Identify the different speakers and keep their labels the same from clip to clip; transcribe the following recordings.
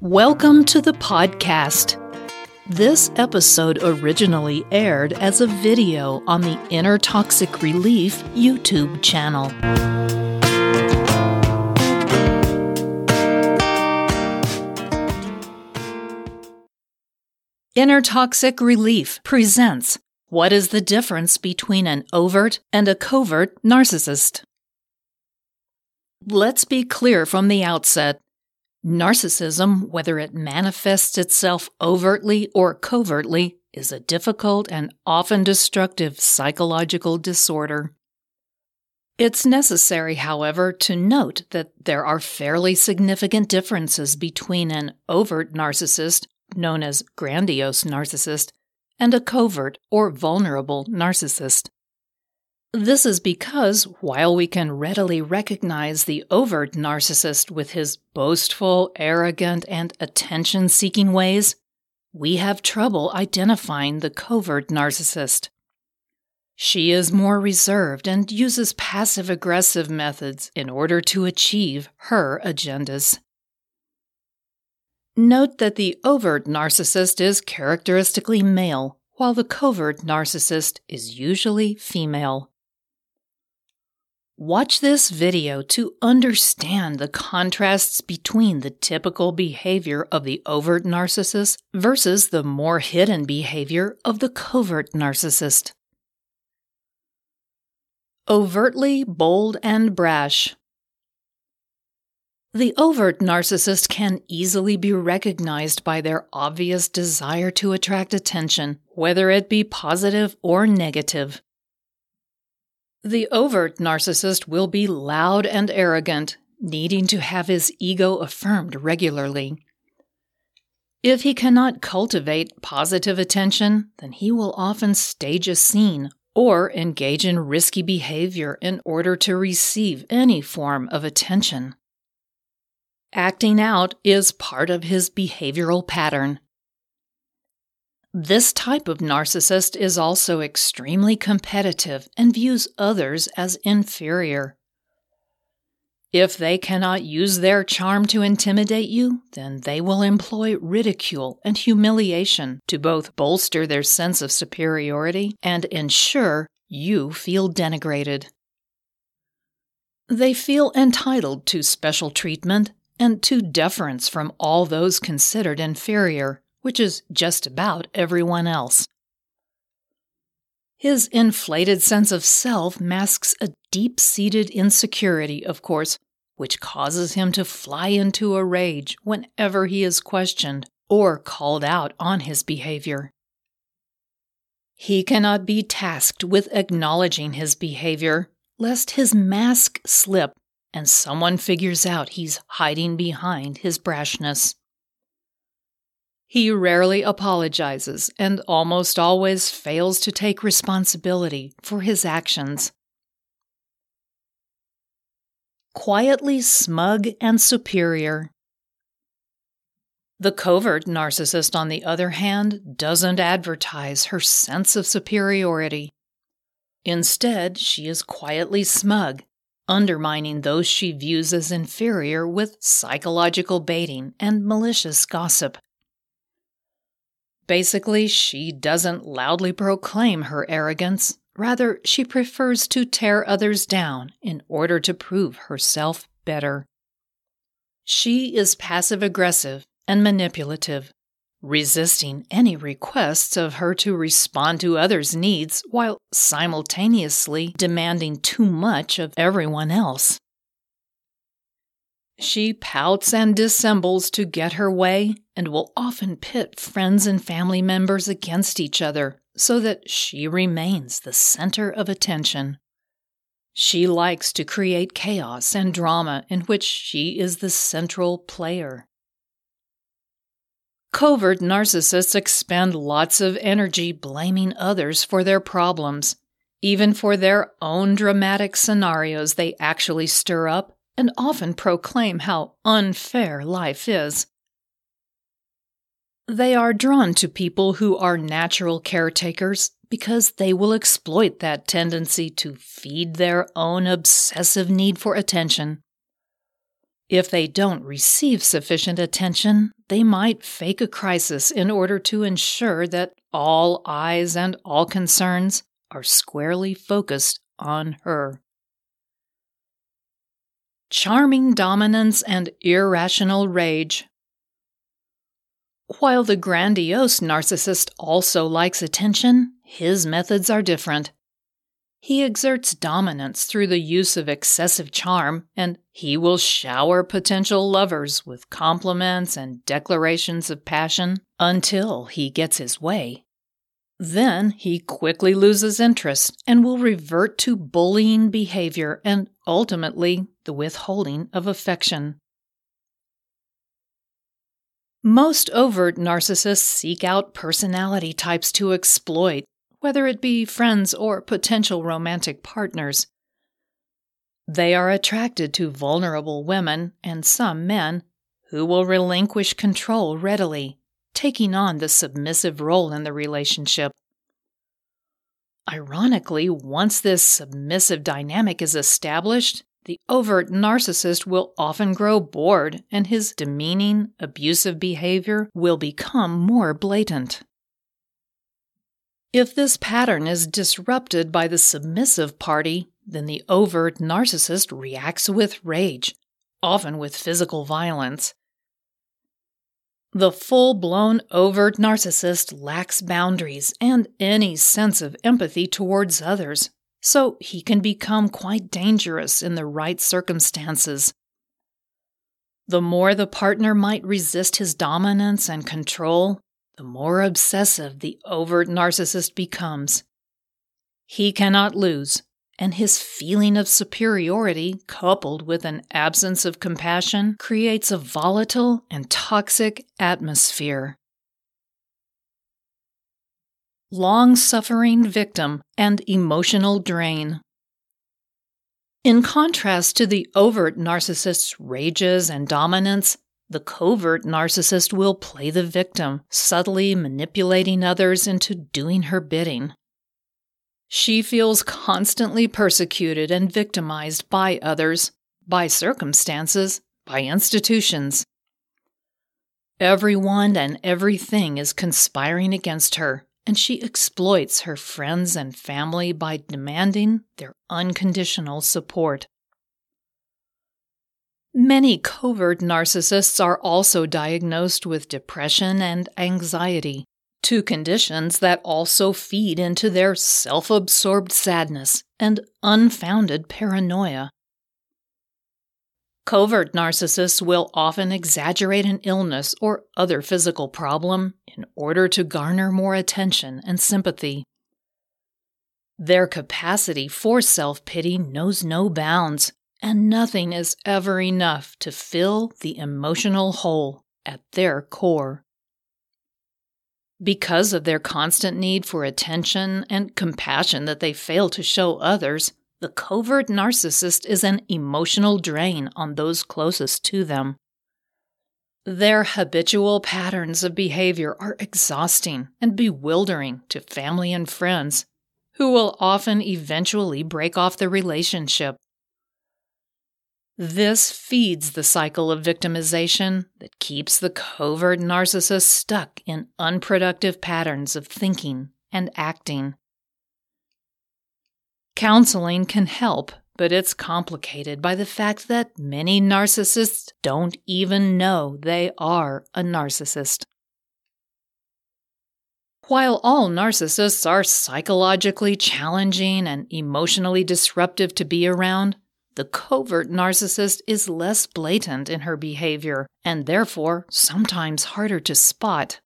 Speaker 1: Welcome to the podcast. This episode originally aired as a video on the Inner Toxic Relief YouTube channel. Inner Toxic Relief presents What is the difference between an overt and a covert narcissist? Let's be clear from the outset. Narcissism, whether it manifests itself overtly or covertly, is a difficult and often destructive psychological disorder. It's necessary, however, to note that there are fairly significant differences between an overt narcissist known as grandiose narcissist, and a covert or vulnerable narcissist. This is because while we can readily recognize the overt narcissist with his boastful, arrogant, and attention seeking ways, we have trouble identifying the covert narcissist. She is more reserved and uses passive aggressive methods in order to achieve her agendas. Note that the overt narcissist is characteristically male, while the covert narcissist is usually female. Watch this video to understand the contrasts between the typical behavior of the overt narcissist versus the more hidden behavior of the covert narcissist. Overtly bold and brash. The overt narcissist can easily be recognized by their obvious desire to attract attention, whether it be positive or negative. The overt narcissist will be loud and arrogant, needing to have his ego affirmed regularly. If he cannot cultivate positive attention, then he will often stage a scene or engage in risky behavior in order to receive any form of attention. Acting out is part of his behavioral pattern. This type of narcissist is also extremely competitive and views others as inferior. If they cannot use their charm to intimidate you, then they will employ ridicule and humiliation to both bolster their sense of superiority and ensure you feel denigrated. They feel entitled to special treatment and to deference from all those considered inferior, which is just about everyone else. His inflated sense of self masks a deep seated insecurity, of course, which causes him to fly into a rage whenever he is questioned or called out on his behavior. He cannot be tasked with acknowledging his behavior, lest his mask slip and someone figures out he's hiding behind his brashness. He rarely apologizes and almost always fails to take responsibility for his actions. Quietly smug and superior. The covert narcissist, on the other hand, doesn't advertise her sense of superiority. Instead, she is quietly smug undermining those she views as inferior with psychological baiting and malicious gossip. Basically, she doesn't loudly proclaim her arrogance, rather, she prefers to tear others down in order to prove herself better. She is passive aggressive and manipulative, resisting any requests of her to respond to others' needs while simultaneously demanding too much of everyone else. She pouts and dissembles to get her way and will often pit friends and family members against each other so that she remains the center of attention. She likes to create chaos and drama in which she is the central player. Covert narcissists expend lots of energy blaming others for their problems, even for their own dramatic scenarios they actually stir up and often proclaim how unfair life is. They are drawn to people who are natural caretakers because they will exploit that tendency to feed their own obsessive need for attention. If they don't receive sufficient attention, they might fake a crisis in order to ensure that all eyes and all concerns are squarely focused on her. Charming dominance and irrational rage. While the grandiose narcissist also likes attention, his methods are different. He exerts dominance through the use of excessive charm, and he will shower potential lovers with compliments and declarations of passion until he gets his way. Then he quickly loses interest and will revert to bullying behavior and ultimately the withholding of affection. Most overt narcissists seek out personality types to exploit whether it be friends or potential romantic partners. They are attracted to vulnerable women and some men who will relinquish control readily, taking on the submissive role in the relationship. Ironically, once this submissive dynamic is established, the overt narcissist will often grow bored and his demeaning, abusive behavior will become more blatant. If this pattern is disrupted by the submissive party, then the overt narcissist reacts with rage, often with physical violence. The full blown overt narcissist lacks boundaries and any sense of empathy towards others, so he can become quite dangerous in the right circumstances. The more the partner might resist his dominance and control, the more obsessive the overt narcissist becomes. He cannot lose, and his feeling of superiority, coupled with an absence of compassion, creates a volatile and toxic atmosphere. Long suffering victim and emotional drain. In contrast to the overt narcissist's rages and dominance, the covert narcissist will play the victim, subtly manipulating others into doing her bidding. She feels constantly persecuted and victimized by others, by circumstances, by institutions. Everyone and everything is conspiring against her, and she exploits her friends and family by demanding their unconditional support. Many covert narcissists are also diagnosed with depression and anxiety, two conditions that also feed into their self absorbed sadness and unfounded paranoia. Covert narcissists will often exaggerate an illness or other physical problem in order to garner more attention and sympathy. Their capacity for self pity knows no bounds, and nothing is ever enough to fill the emotional hole at their core. Because of their constant need for attention and compassion that they fail to show others, the covert narcissist is an emotional drain on those closest to them. Their habitual patterns of behavior are exhausting and bewildering to family and friends, who will often eventually break off the relationship this feeds the cycle of victimization that keeps the covert narcissist stuck in unproductive patterns of thinking and acting. Counseling can help, but it's complicated by the fact that many narcissists don't even know they are a narcissist. While all narcissists are psychologically challenging and emotionally disruptive to be around, the covert narcissist is less blatant in her behavior and therefore sometimes harder to spot.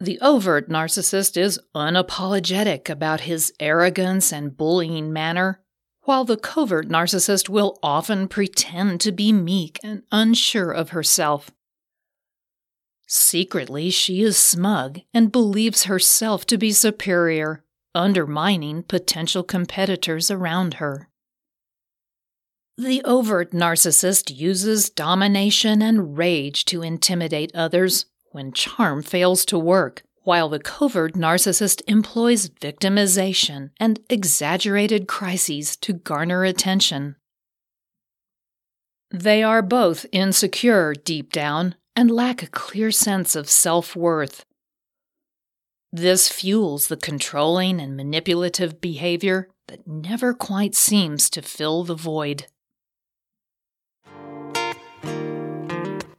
Speaker 1: The overt narcissist is unapologetic about his arrogance and bullying manner, while the covert narcissist will often pretend to be meek and unsure of herself. Secretly, she is smug and believes herself to be superior, undermining potential competitors around her. The overt narcissist uses domination and rage to intimidate others when charm fails to work, while the covert narcissist employs victimization and exaggerated crises to garner attention. They are both insecure deep down and lack a clear sense of self worth. This fuels the controlling and manipulative behavior that never quite seems to fill the void.